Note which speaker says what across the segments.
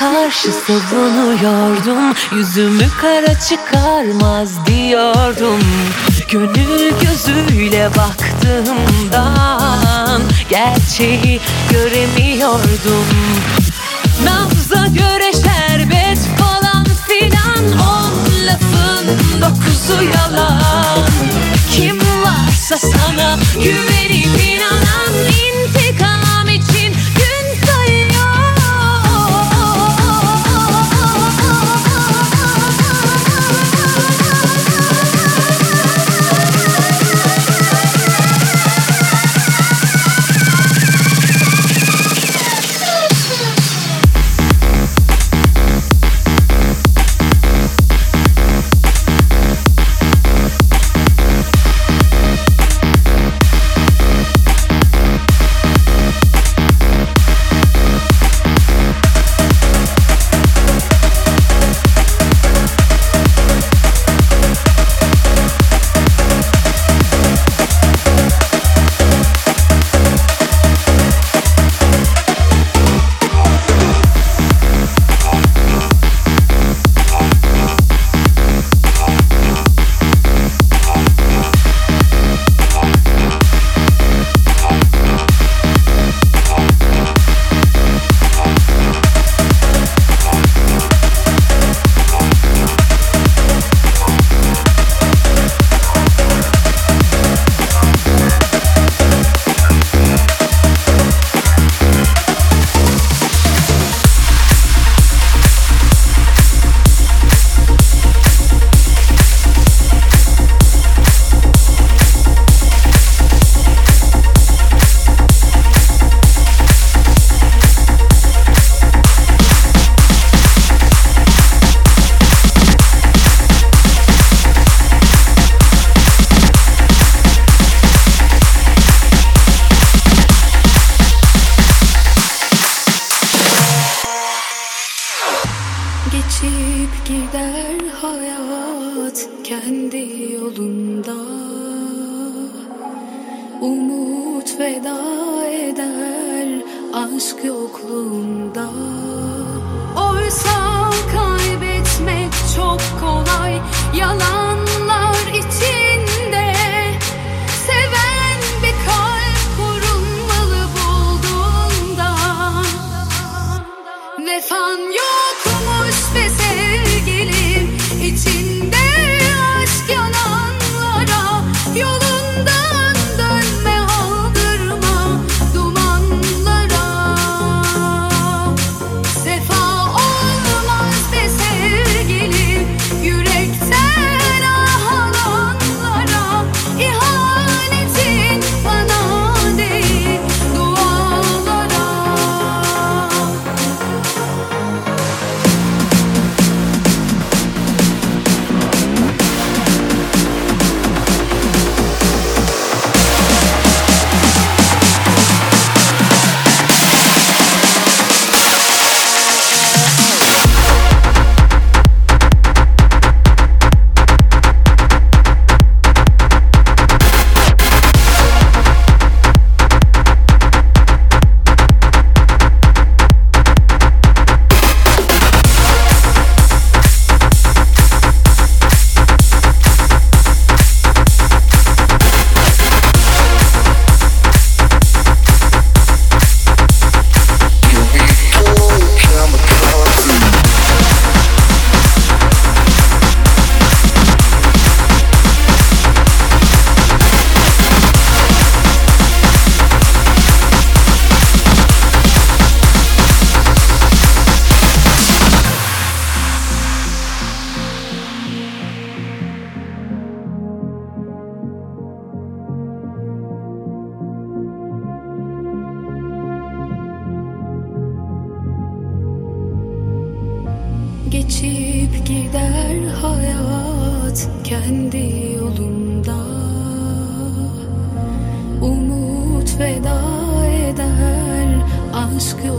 Speaker 1: karşı savunuyordum. Yüzümü kara çıkarmaz diyordum. Gönül gözüyle baktığımdan Gerçeği göremiyordum. Nabza göre şerbet falan filan On lafın dokuzu yalan. Kim varsa sana güvenip inanan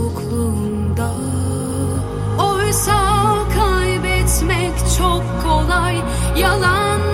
Speaker 2: aşk yokluğunda Oysa kaybetmek çok kolay. Yalanlar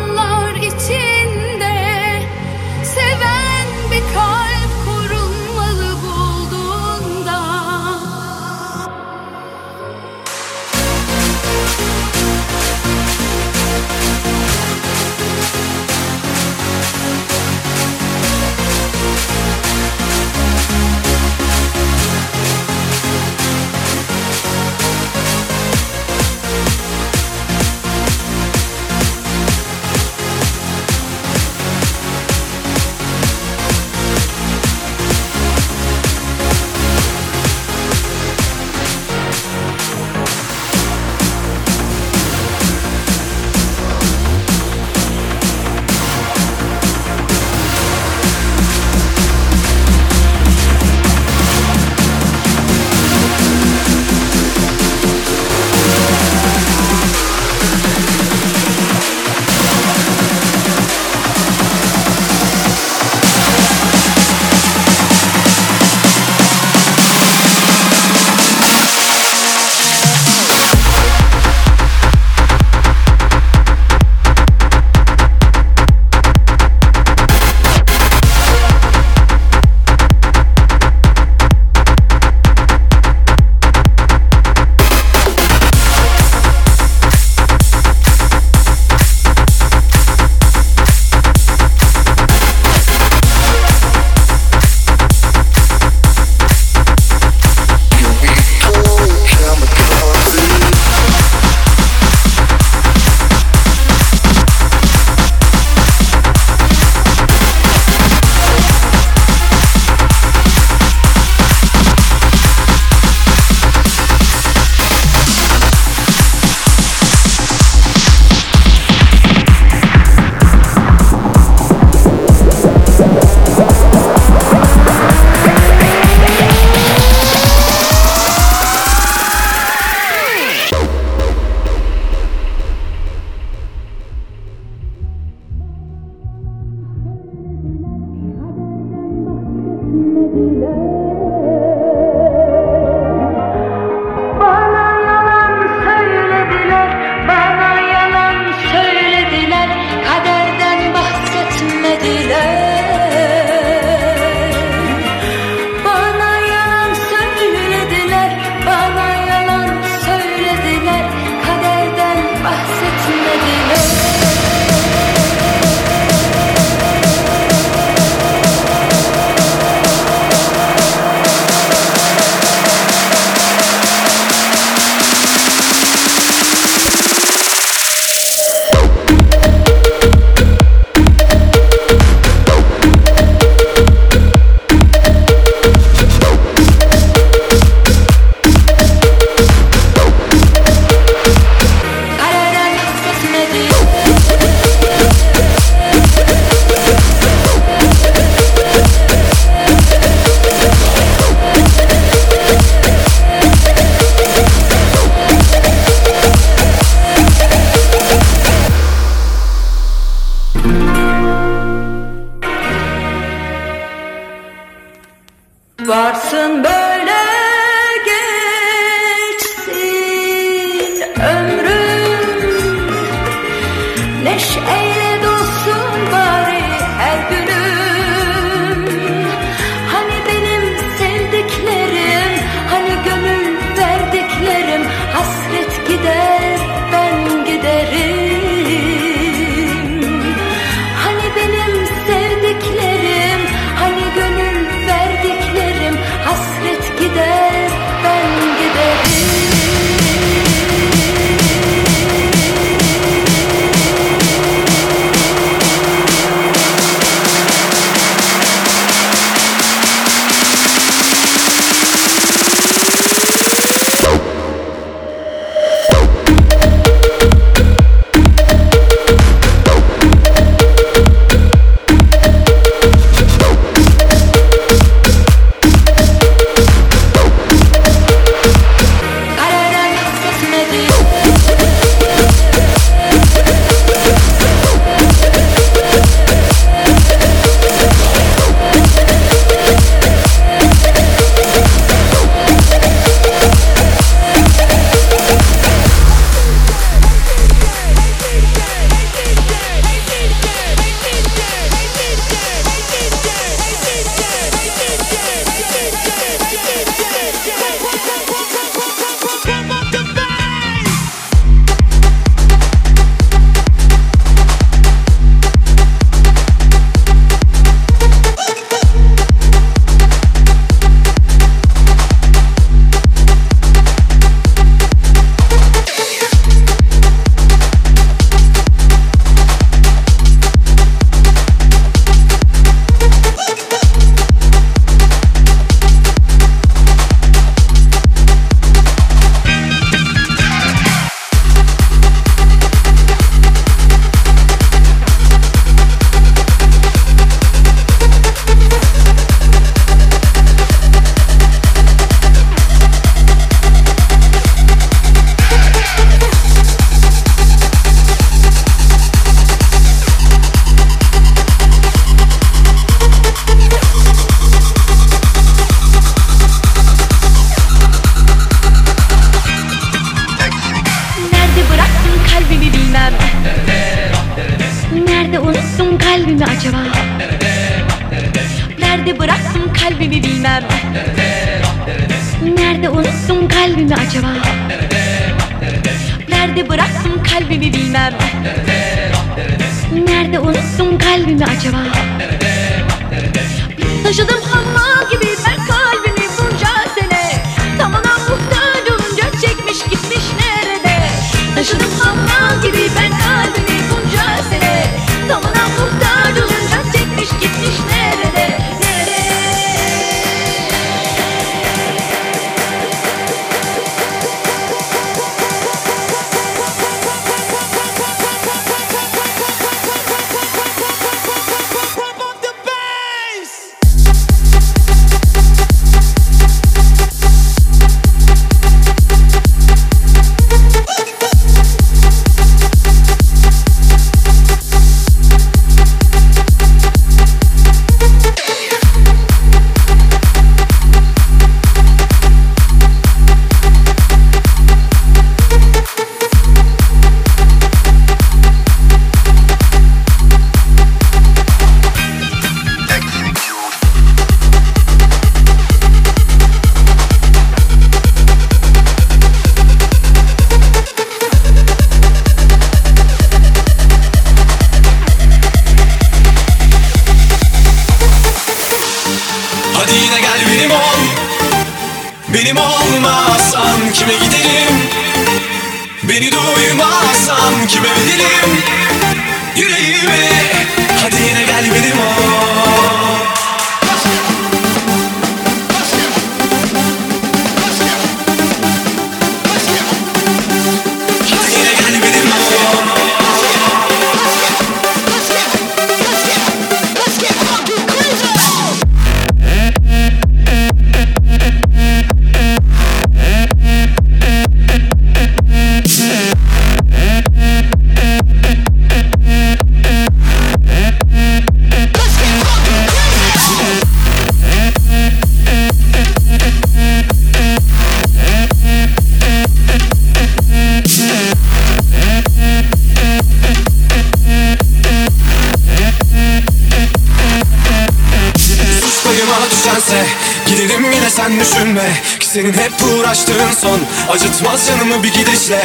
Speaker 3: düşense Giderim yine sen düşünme Ki senin hep uğraştığın son Acıtmaz canımı bir gidişle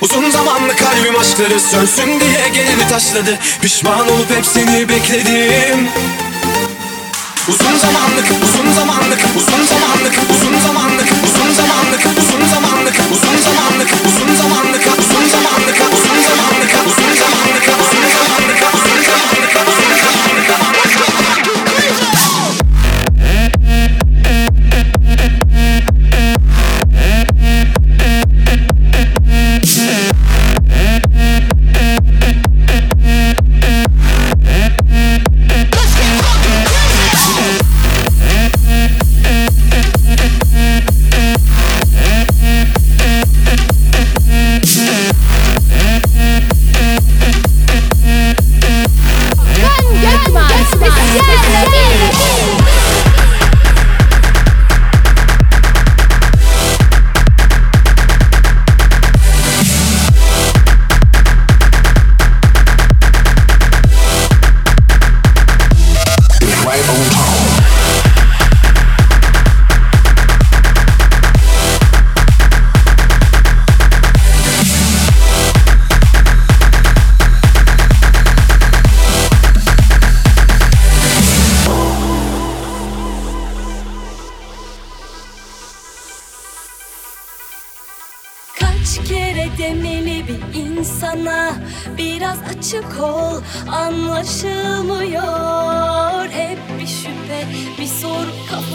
Speaker 3: Uzun zamanlı kalbim aşkları sönsün diye geleni taşladı Pişman olup hep seni bekledim Uzun zamanlık, uzun zamanlık, uzun zamanlık, uzun zamanlık, uzun zamanlık, uzun zamanlık, uzun zamanlık, uzun zamanlık, uzun zamanlık,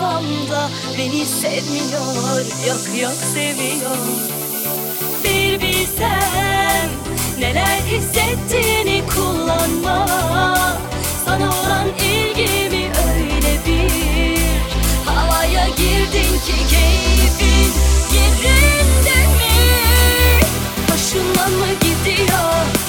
Speaker 2: kafamda Beni sevmiyor yok yok seviyor Bir bilsem neler hissettiğini kullanma Sana olan ilgimi öyle bir Havaya girdin ki keyfin yerinde mi? Hoşuna mı gidiyor?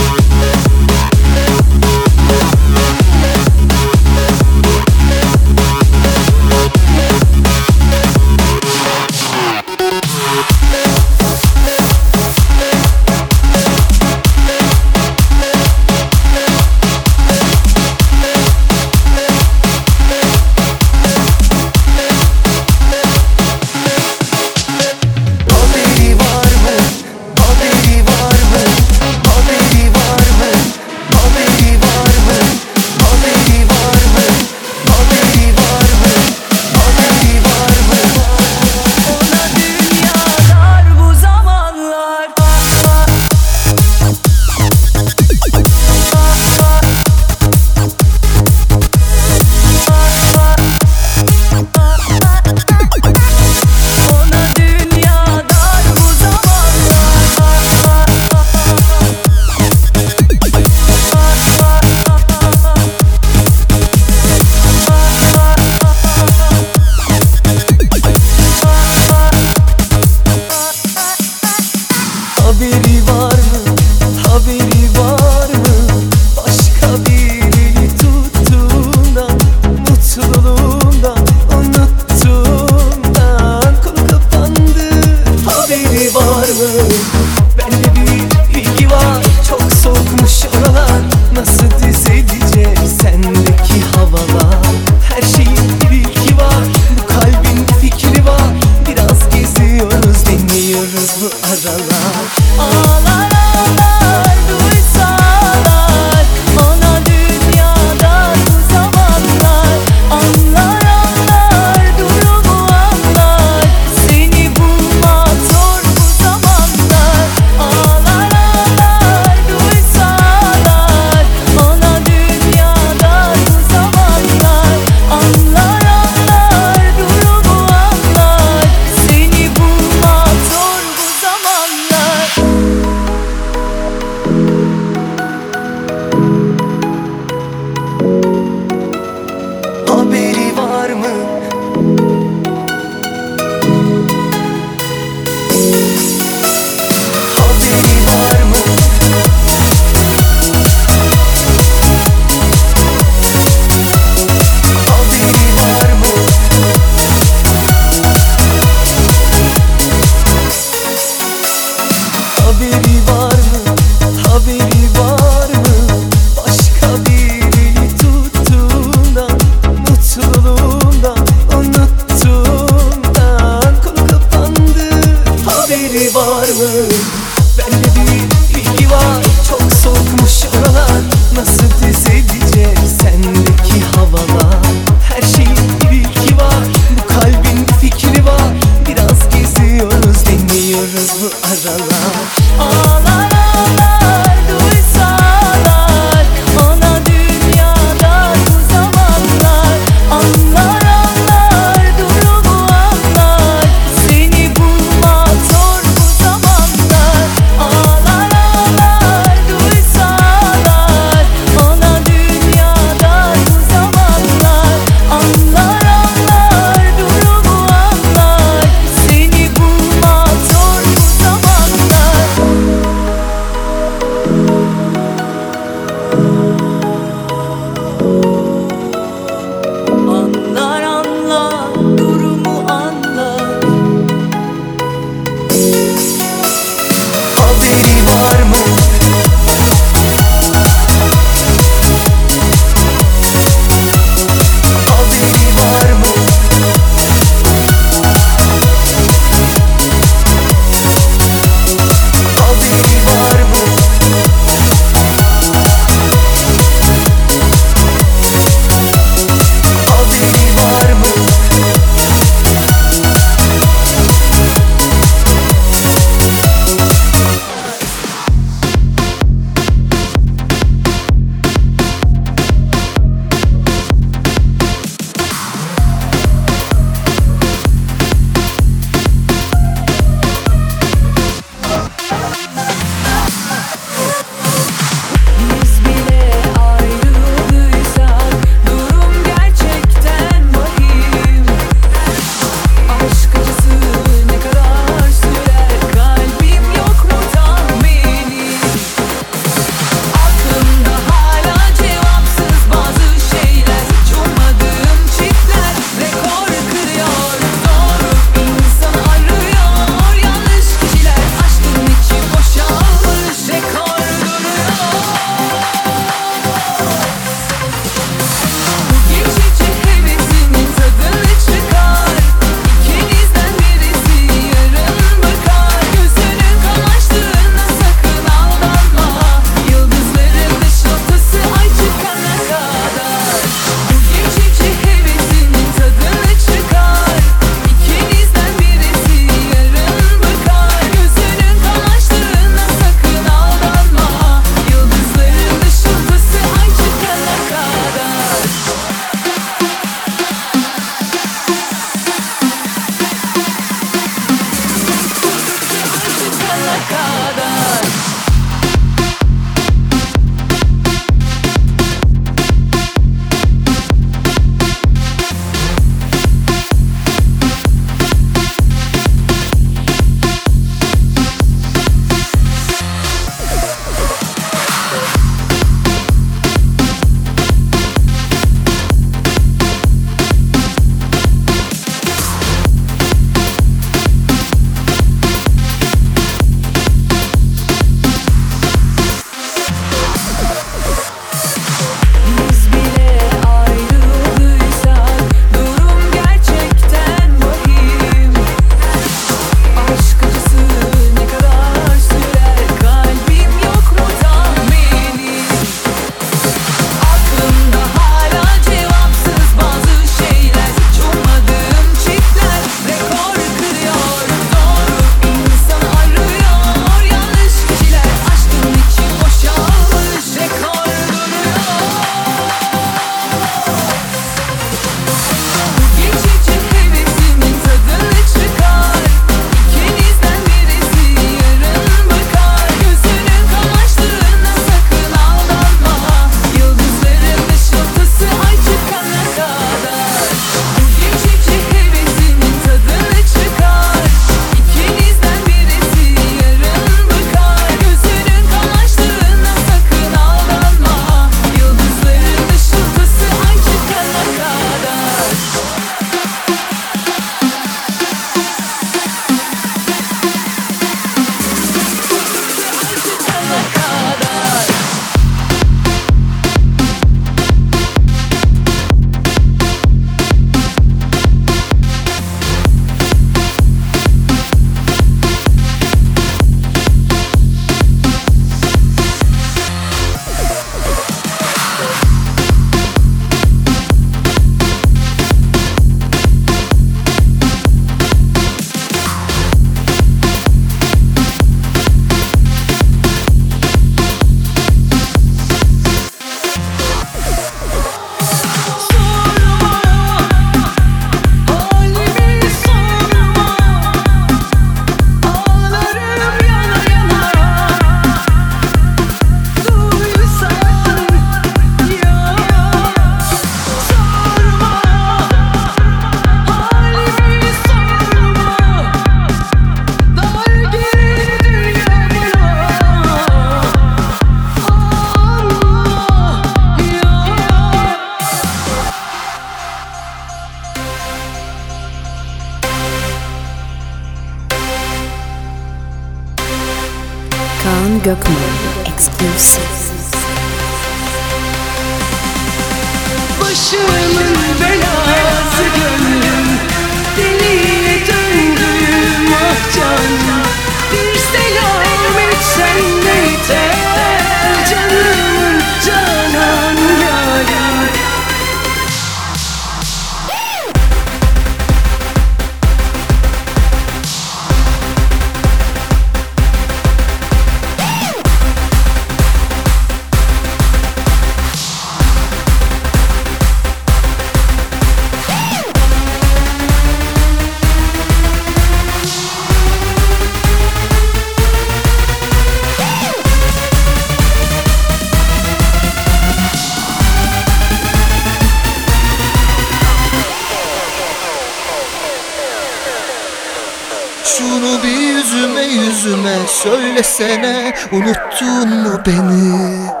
Speaker 4: Şunu bir yüzüme yüzüme söylesene Unuttun mu beni?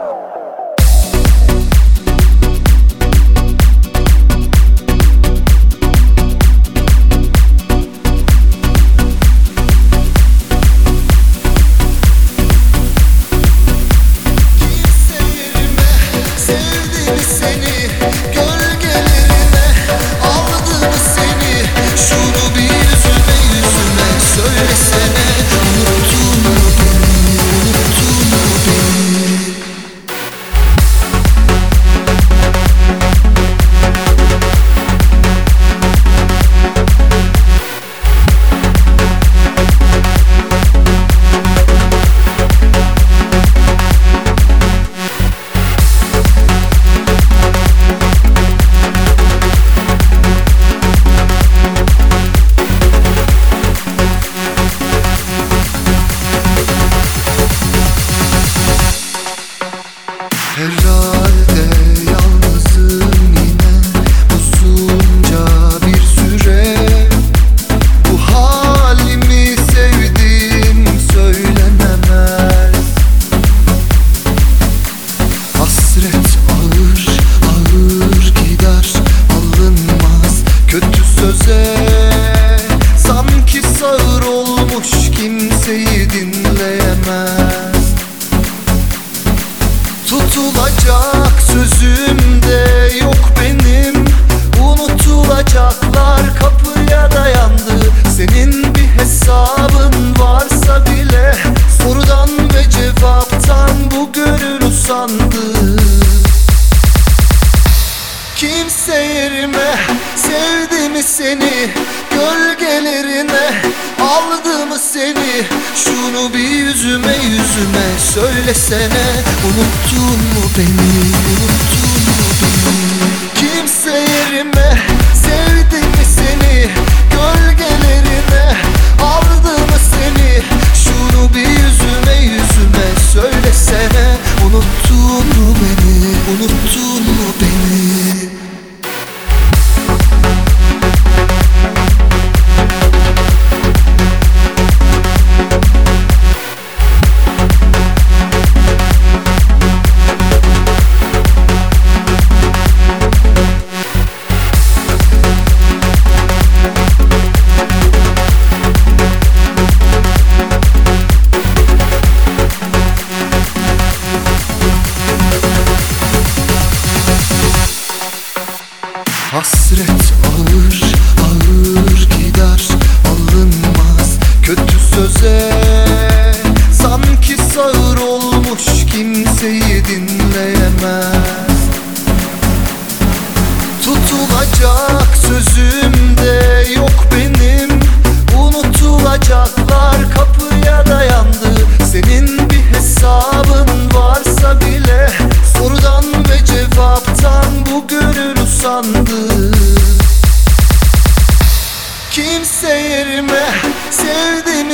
Speaker 4: Seni Gölgelerine aldı mı seni. Şunu bir yüzüme yüzüme söylesene. Unuttun mu beni, unuttun mu beni? Kimse yerime sevdi mi seni? Gölgelerine aldı mı seni. Şunu bir yüzüme yüzüme söylesene. Unuttun mu beni, unuttun mu beni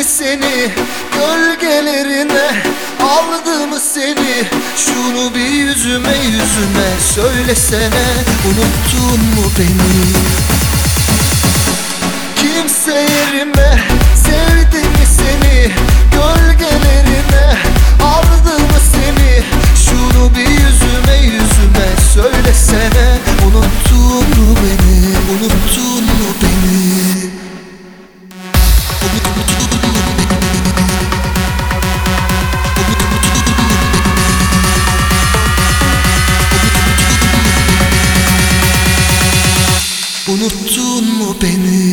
Speaker 4: seni Gölgelerine aldı mı seni. Şunu bir yüzüme yüzüme söylesene Unuttun mu beni? Kimse yerime sevdi mi seni? Gölgelerine aldı mı seni. Şunu bir yüzüme yüzüme söylesene Unuttun mu beni, unuttun mu beni beni.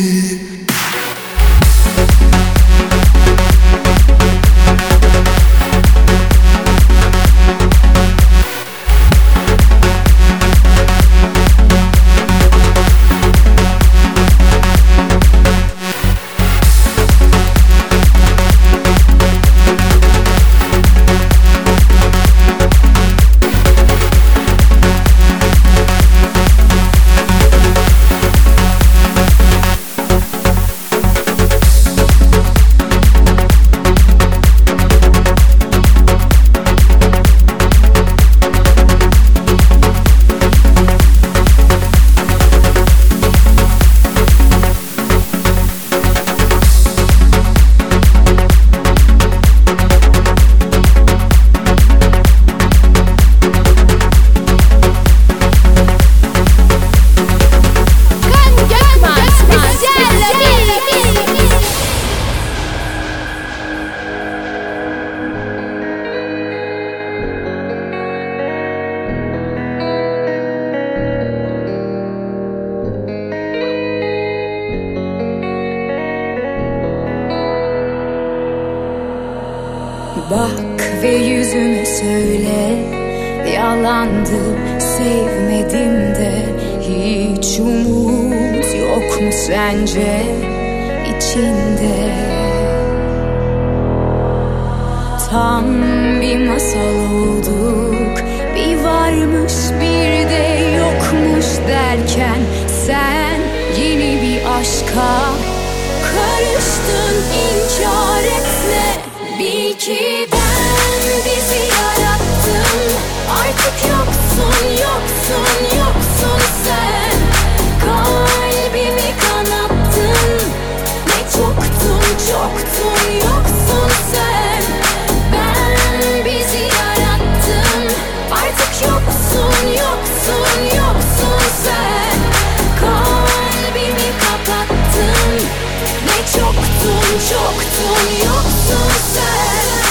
Speaker 2: yalandı Sevmedim de hiç umut yok mu sence içinde? Tam bir masal olduk. Bir varmış bir de yokmuş derken Sen yeni bir aşka karıştın. İnkar etme. Bil ki ben Artık yoksun, yoksun, yoksun sen. Kalbimi kanattın. Ne çoktun, çoktun, yoksun sen. Ben bizi yarattım Artık yoksun, yoksun, yoksun sen. Kalbimi kapattın. Ne çoktun, çoktun, yoksun sen.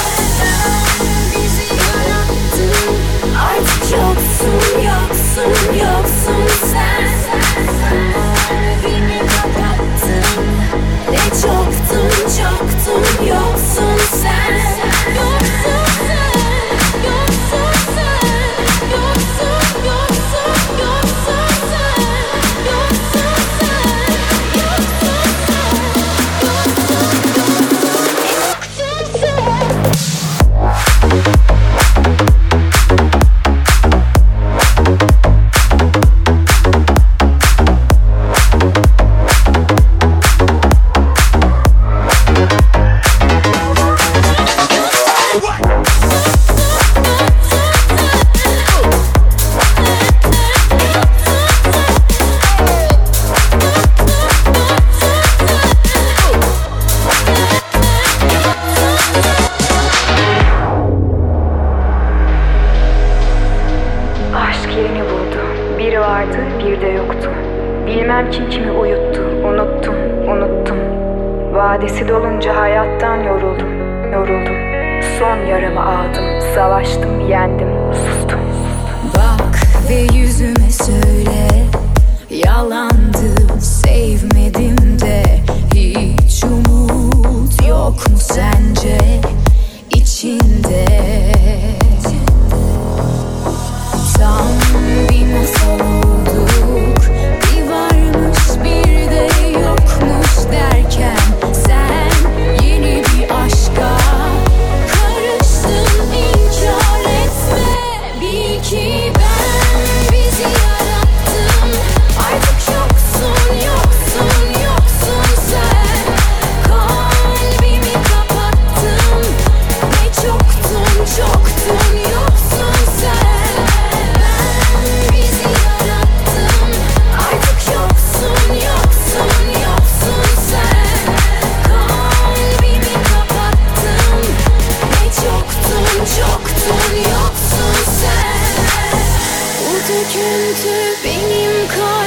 Speaker 2: 我愿意为你守候。